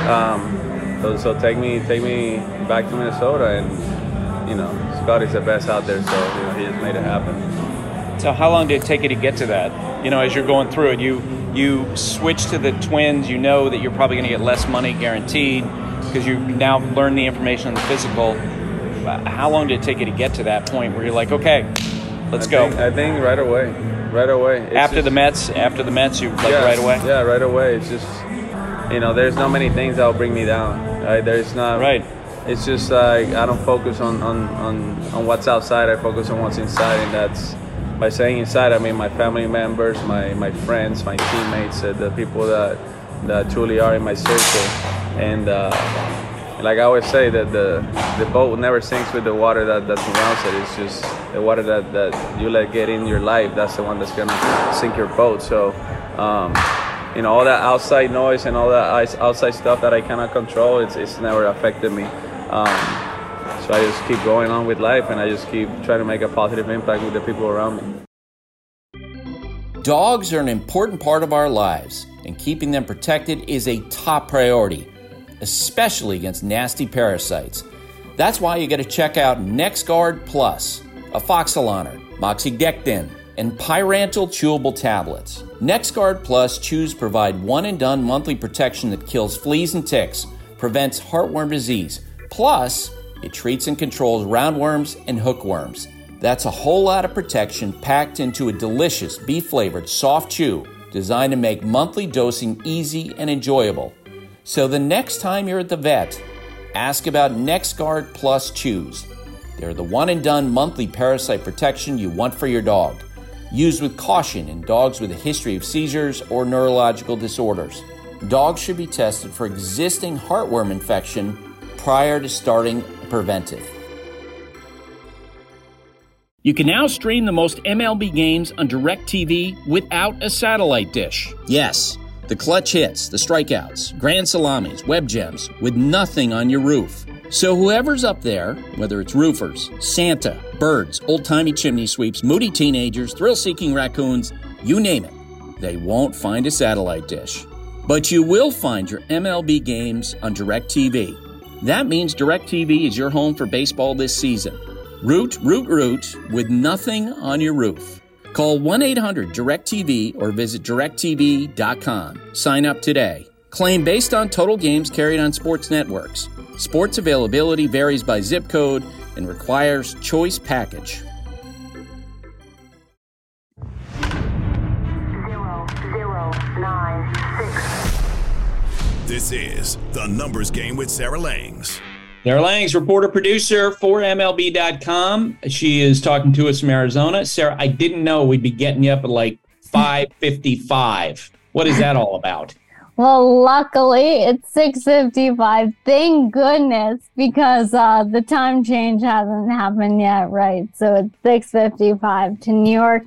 Um, so, so take me take me back to Minnesota, and you know Scotty's the best out there. So you know he just made it happen. So how long did it take you to get to that? You know, as you're going through it, you you switch to the Twins. You know that you're probably going to get less money guaranteed because you now learn the information on the physical. How long did it take you to get to that point where you're like, okay, let's I go? Think, I think right away, right away. It's after just- the Mets, after the Mets, you like yeah, right away. Yeah, right away. It's just you know, there's not many things that will bring me down. Right? There's not. Right. It's just like I don't focus on, on, on, on what's outside. I focus on what's inside, and that's by saying inside. I mean my family members, my my friends, my teammates, uh, the people that that truly are in my circle, and. Uh, like I always say, that the the boat never sinks with the water that, that surrounds it. It's just the water that, that you let get in your life. That's the one that's gonna sink your boat. So, um, you know, all that outside noise and all that outside stuff that I cannot control, it's it's never affected me. Um, so I just keep going on with life, and I just keep trying to make a positive impact with the people around me. Dogs are an important part of our lives, and keeping them protected is a top priority, especially against nasty parasites. That's why you got to check out NexGuard Plus, a Afoxolaner, Moxidectin, and Pyrantel chewable tablets. NexGuard Plus chews provide one and done monthly protection that kills fleas and ticks, prevents heartworm disease, plus, it treats and controls roundworms and hookworms. That's a whole lot of protection packed into a delicious beef flavored soft chew designed to make monthly dosing easy and enjoyable. So the next time you're at the vet, ask about NexGuard Plus Chews. They're the one and done monthly parasite protection you want for your dog. Used with caution in dogs with a history of seizures or neurological disorders. Dogs should be tested for existing heartworm infection prior to starting a preventive. You can now stream the most MLB games on DirecTV without a satellite dish. Yes, the clutch hits, the strikeouts, grand salamis, web gems, with nothing on your roof. So whoever's up there, whether it's roofers, Santa, birds, old timey chimney sweeps, moody teenagers, thrill seeking raccoons, you name it, they won't find a satellite dish. But you will find your MLB games on DirecTV. That means DirecTV is your home for baseball this season. Root, root, root with nothing on your roof. Call 1 800 DirecTV or visit directv.com. Sign up today. Claim based on total games carried on sports networks. Sports availability varies by zip code and requires choice package. This is the numbers game with Sarah Langs. Sarah Langs, reporter producer for MLB.com. She is talking to us from Arizona. Sarah, I didn't know we'd be getting you up at like 5:55. What is that all about? Well, luckily it's 6:55. Thank goodness because uh, the time change hasn't happened yet, right? So it's 6:55 to New York.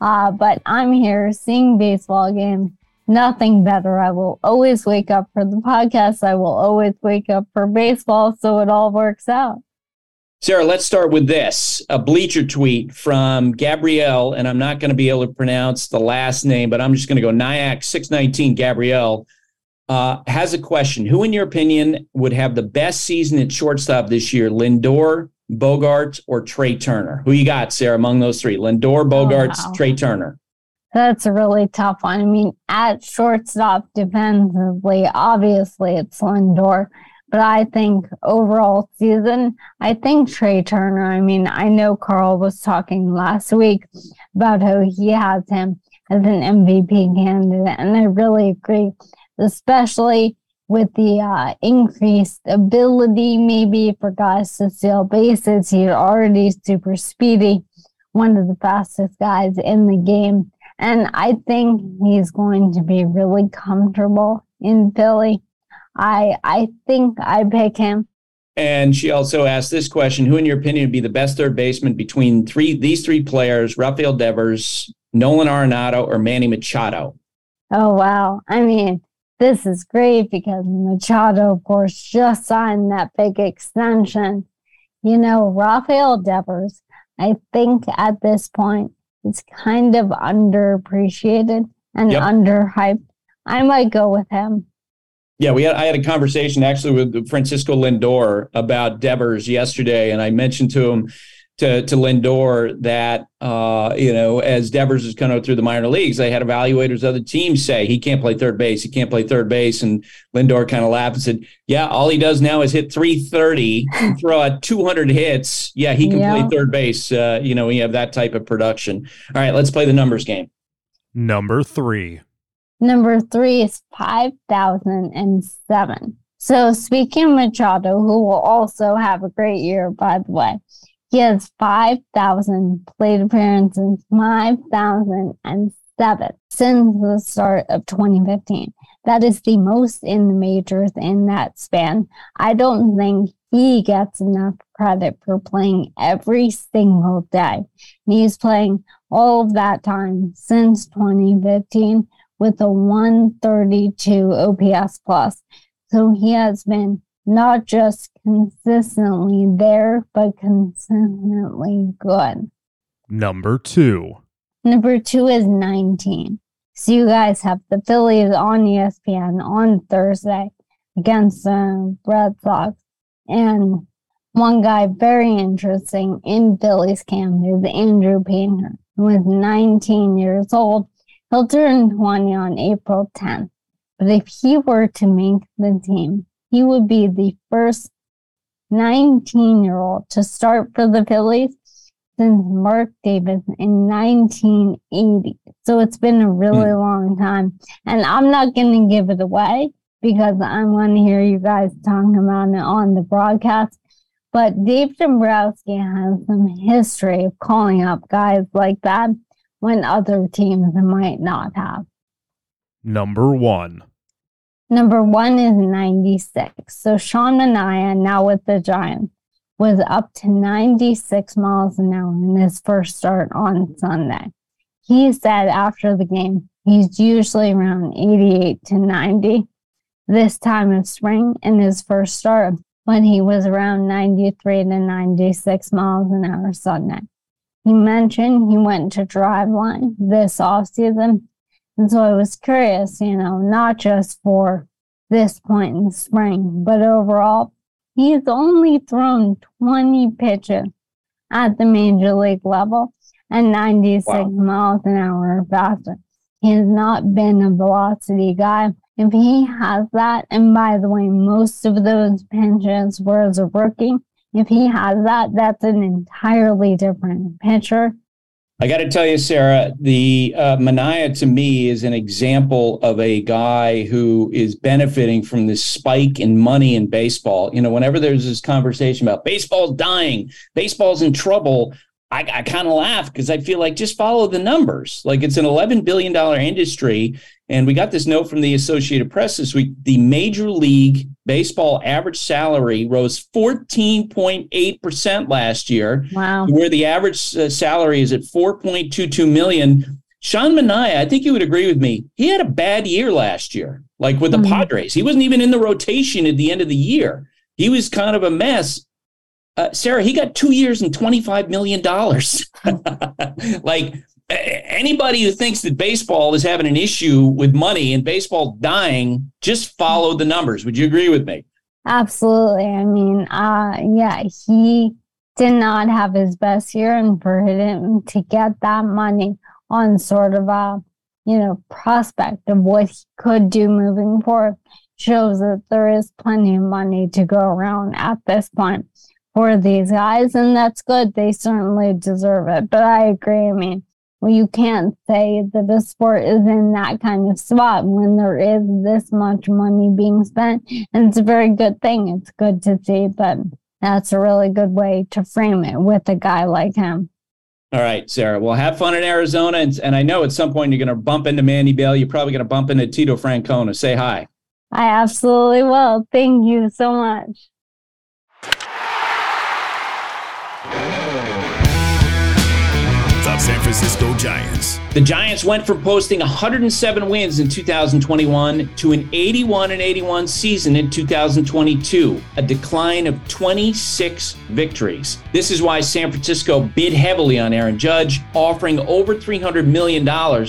Uh, but I'm here seeing baseball game. Nothing better. I will always wake up for the podcast. I will always wake up for baseball, so it all works out. Sarah, let's start with this a bleacher tweet from Gabrielle, and I'm not going to be able to pronounce the last name, but I'm just going to go Nyack 619 Gabrielle. Uh, has a question. Who, in your opinion, would have the best season at shortstop this year? Lindor, Bogaerts, or Trea Turner? Who you got, Sarah, among those three? Lindor, Bogaerts, wow. Trea Turner. That's a really tough one. I mean, at shortstop defensively, obviously it's Lindor, but I think overall season, I think Trea Turner. I mean, I know Carl was talking last week about how he has him as an MVP candidate, and I really agree, especially with the uh, increased ability maybe for guys to steal bases. He's already super speedy, one of the fastest guys in the game. And I think he's going to be really comfortable in Philly. I I think I pick him. And she also asked this question: Who, in your opinion, would be the best third baseman between three these three players: Rafael Devers, Nolan Arenado, or Manny Machado? Oh wow! I mean, this is great because Machado, of course, just signed that big extension. You know, Rafael Devers. I think at this point it's kind of underappreciated. and Yep. underhyped. I might go with him. Yeah, we had I had a conversation actually with Francisco Lindor about Devers yesterday, and I mentioned to him to to Lindor that uh, you know as Devers is coming through the minor leagues, they had evaluators of other teams say he can't play third base, he can't play third base, and Lindor kind of laughed and said, "Yeah, all he does now is hit 330, throw out 200 hits. Yeah, he can Yeah. play third base. Uh, you know, we have that type of production. All right, let's play the numbers game. Number three. Number three is 5,007. So speaking of Machado, who will also have a great year, by the way, he has 5,000 plate appearances, 5,007 since the start of 2015. That is the most in the majors in that span. I don't think he gets enough credit for playing every single day. And he's playing all of that time since 2015 with a 132 OPS plus. So he has been not just consistently there, but consistently good. Number two. Number two is 19. So you guys have the Phillies on ESPN on Thursday against the Red Sox. And one guy very interesting in Phillies camp is Andrew Painter, who is 19 years old. He'll turn 20 on April 10th. But if he were to make the team, he would be the first 19 year old to start for the Phillies since Mark Davis in 1980. So it's been a really hmm. long time. And I'm not going to give it away because I want to hear you guys talking about it on the broadcast. But Dave Dombrowski has some history of calling up guys like that when other teams might not have. Number one. Number one is 96. So Sean Manaea, now with the Giants, was up to 96 miles an hour in his first start on Sunday. He said after the game, he's usually around 88 to 90 this time of spring in his first start, when he was around 93 to 96 miles an hour Sunday. He mentioned he went to Driveline this offseason and so I was curious, you know, not just for this point in the spring, but overall, he's only thrown 20 pitches at the major league level and 96 miles an hour faster. He has not been a velocity guy. If he has that, and by the way, most of those pitches were as a rookie, if he has that, that's an entirely different picture. I got to tell you, Sarah, the uh, Manaea to me is an example of a guy who is benefiting from this spike in money in baseball. You know, whenever there's this conversation about baseball's dying, baseball's in trouble, I, I kind of laugh because I feel like just follow the numbers. Like it's an $11 billion industry. And we got this note from the Associated Press this week. The Major League Baseball average salary rose 14.8% last year Wow. where the average uh, salary is at 4.22 million. Sean Manaea, I think you would agree with me. He had a bad year last year, like with the Padres. He wasn't even in the rotation at the end of the year. He was kind of a mess. Uh, Sarah, he got two years and $25 million. like anybody who thinks that baseball is having an issue with money and baseball dying, just follow the numbers. Would you agree with me? Absolutely. I mean, uh, yeah, he did not have his best year, and for him to get that money on sort of a, you know, prospect of what he could do moving forward shows that there is plenty of money to go around at this point for these guys, and that's good. They certainly deserve it. But I agree. I mean, well, you can't say that the sport is in that kind of spot when there is this much money being spent. And it's a very good thing. It's good to see, but that's a really good way to frame it with a guy like him. All right, Sarah. Well, have fun in Arizona. And, and I know at some point you're going to bump into Manny Bell. You're probably going to bump into Tito Francona. Say hi. I absolutely will. Thank you so much. The San Francisco Giants. The Giants went from posting 107 wins in 2021 to an 81 and 81 season in 2022, a decline of 26 victories. This is why San Francisco bid heavily on Aaron Judge, offering over $300 million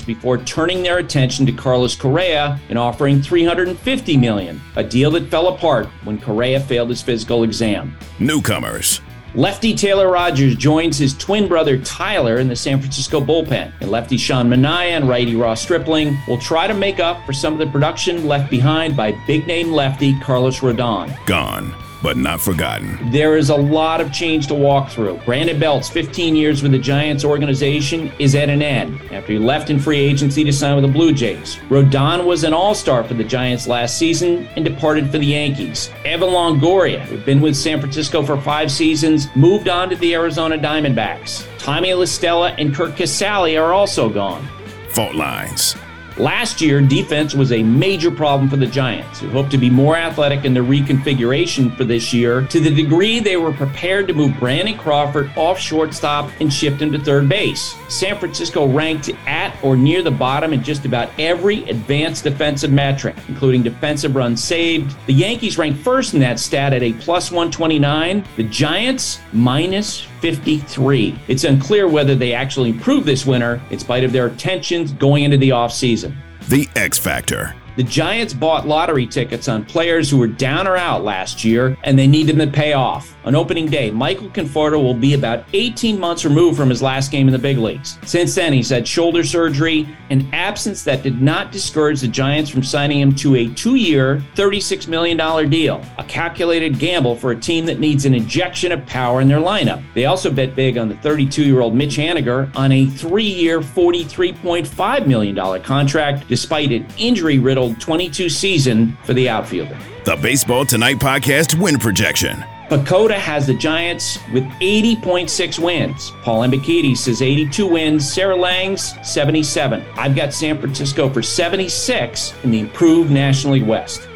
before turning their attention to Carlos Correa and offering 350 million, a deal that fell apart when Correa failed his physical exam. Newcomers. Lefty Taylor Rogers joins his twin brother Tyler in the San Francisco bullpen. And lefty Sean Manaea and righty Ross Stripling will try to make up for some of the production left behind by big name lefty Carlos Rodon. Gone but not forgotten. There is a lot of change to walk through. Brandon Belt's 15 years with the Giants organization is at an end after he left in free agency to sign with the Blue Jays. Rodon was an all star for the Giants last season and departed for the Yankees. Evan Longoria, who'd been with San Francisco for five seasons, moved on to the Arizona Diamondbacks. Tommy La Stella and Curt Casali are also gone. Fault lines. Last year, defense was a major problem for the Giants, who hope to be more athletic in the reconfiguration for this year to the degree they were prepared to move Brandon Crawford off shortstop and shift him to third base. San Francisco ranked at or near the bottom in just about every advanced defensive metric, including defensive runs saved. The Yankees ranked first in that stat at a plus 129. The Giants, minus 53. It's unclear whether they actually improved this winter in spite of their tensions going into the offseason. The X Factor. The Giants bought lottery tickets on players who were down or out last year, and they need them to pay off. On opening day, Michael Conforto will be about 18 months removed from his last game in the big leagues. Since then, he's had shoulder surgery, an absence that did not discourage the Giants from signing him to a two year, $36 million deal, a calculated gamble for a team that needs an injection of power in their lineup. They also bet big on the 32 year old Mitch Haniger on a three year, $43.5 million contract, despite an injury riddled 22 season for the outfielder. The Baseball Tonight podcast win projection. PECOTA has the Giants with 80.6 wins. Paul Hembekides says 82 wins. Sarah Langs, 77. I've got San Francisco for 76 in the improved National League West.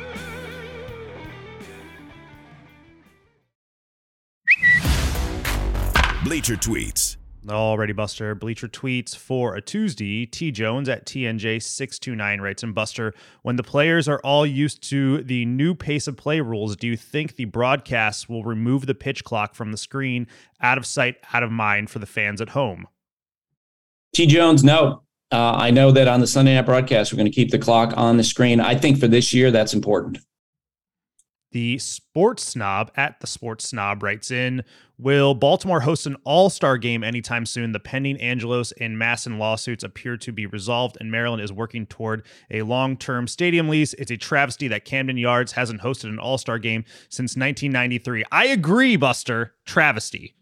Bleacher Tweets. Alrighty, Buster. Bleacher tweets for a Tuesday. T Jones at TNJ629 writes in Buster, when the players are all used to the new pace of play rules, do you think the broadcasts will remove the pitch clock from the screen out of sight, out of mind for the fans at home? T Jones, no. Uh, I know that on the Sunday night broadcast, we're going to keep the clock on the screen. I think for this year, that's important. The sports snob at the sports snob writes in Will Baltimore host an all star game anytime soon? The pending Angelos and MASN lawsuits appear to be resolved, and Maryland is working toward a long term stadium lease. It's a travesty that Camden Yards hasn't hosted an all star game since 1993. I agree, Buster. Travesty.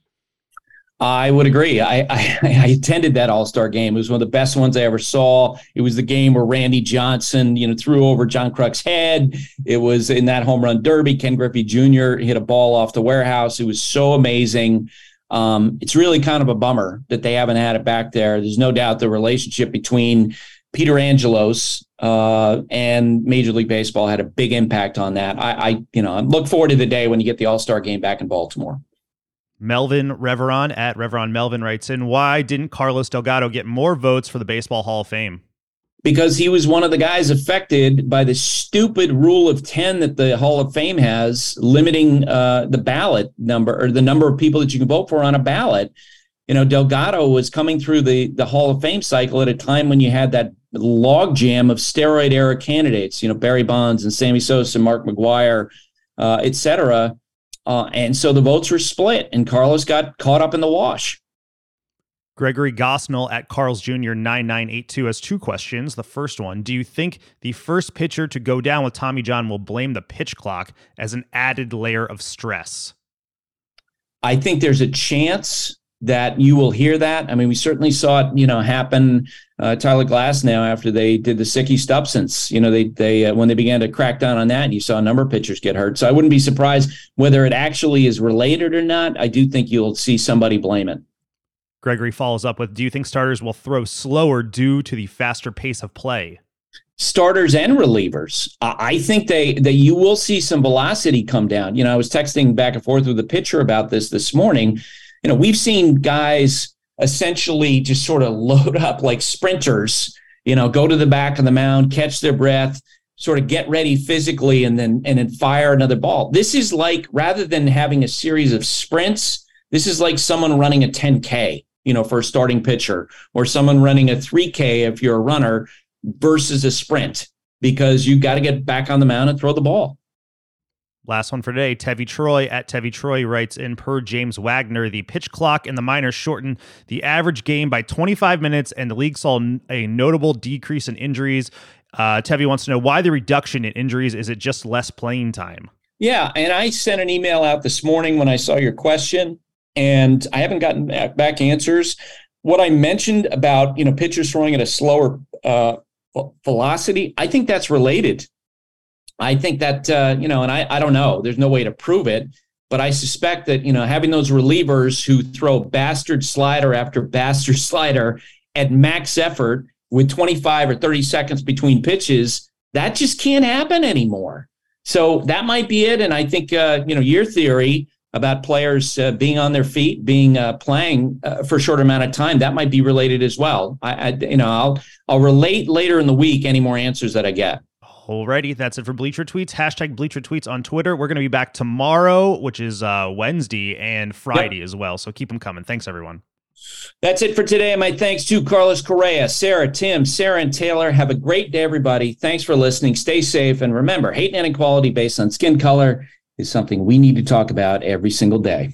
I would agree. I, I, I attended that All Star game. It was one of the best ones I ever saw. It was the game where Randy Johnson, you know, threw over John Kruk's head. It was in that home run derby. Ken Griffey Jr. hit a ball off the warehouse. It was so amazing. Um, it's really kind of a bummer that they haven't had it back there. There's no doubt the relationship between Peter Angelos uh, and Major League Baseball had a big impact on that. I, I you know, I look forward to the day when you get the All Star game back in Baltimore. Melvin Reveron at Reveron Melvin writes in Why didn't Carlos Delgado get more votes for the Baseball Hall of Fame? Because he was one of the guys affected by the stupid rule of 10 that the Hall of Fame has, limiting uh, the ballot number or the number of people that you can vote for on a ballot. You know, Delgado was coming through the, the Hall of Fame cycle at a time when you had that logjam of steroid era candidates, you know, Barry Bonds and Sammy Sosa, and Mark McGwire, uh, et cetera uh, and so the votes were split, and Carlos got caught up in the wash. Gregory Gosnell at Carl's Jr. 9982 has two questions. The first one Do you think the first pitcher to go down with Tommy John will blame the pitch clock as an added layer of stress? I think there's a chance that you will hear that. I mean, we certainly saw it, you know, happen. Uh, Tyler Glasnow after they did the sicky substance, you know, they they uh, when they began to crack down on that, and you saw a number of pitchers get hurt. So I wouldn't be surprised whether it actually is related or not. I do think you'll see somebody blame it. Gregory follows up with, "Do you think starters will throw slower due to the faster pace of play?" starters and relievers. I think they that you will see some velocity come down. You know, I was texting back and forth with the pitcher about this this morning you know, we've seen guys essentially just sort of load up like sprinters, you know, go to the back of the mound, catch their breath, sort of get ready physically and then and then fire another ball. This is like rather than having a series of sprints, this is like someone running a 10K, you know, for a starting pitcher, or someone running a 3K if you're a runner versus a sprint, because you got to get back on the mound and throw the ball. Last one for today. Tevi Troy at Tevi Troy writes in per James Wagner, the pitch clock in the minors shortened the average game by 25 minutes, and the league saw a notable decrease in injuries. Uh, Tevi wants to know why the reduction in injuries. Is it just less playing time? Yeah, and I sent an email out this morning when I saw your question, and I haven't gotten back answers. What I mentioned about you know pitchers throwing at a slower uh, velocity, I think that's related I think that, uh, you know, and I, I don't know, there's no way to prove it, but I suspect that, you know, having those relievers who throw bastard slider after bastard slider at max effort with 25 or 30 seconds between pitches, that just can't happen anymore. So that might be it. And I think, uh, you know, your theory about players uh, being on their feet, being uh, playing uh, for a short amount of time, that might be related as well. I, I, you know, I'll I'll relate later in the week any more answers that I get. Alrighty, that's it for Bleacher Tweets. Hashtag Bleacher Tweets on Twitter. We're going to be back tomorrow, which is uh, Wednesday, and Friday yep. as well. So keep them coming. Thanks, everyone. That's it for today. My thanks to Carlos Correa, Sarah, Tim, Sarah, and Taylor. Have a great day, everybody. Thanks for listening. Stay safe. And remember, hate and inequality based on skin color is something we need to talk about every single day.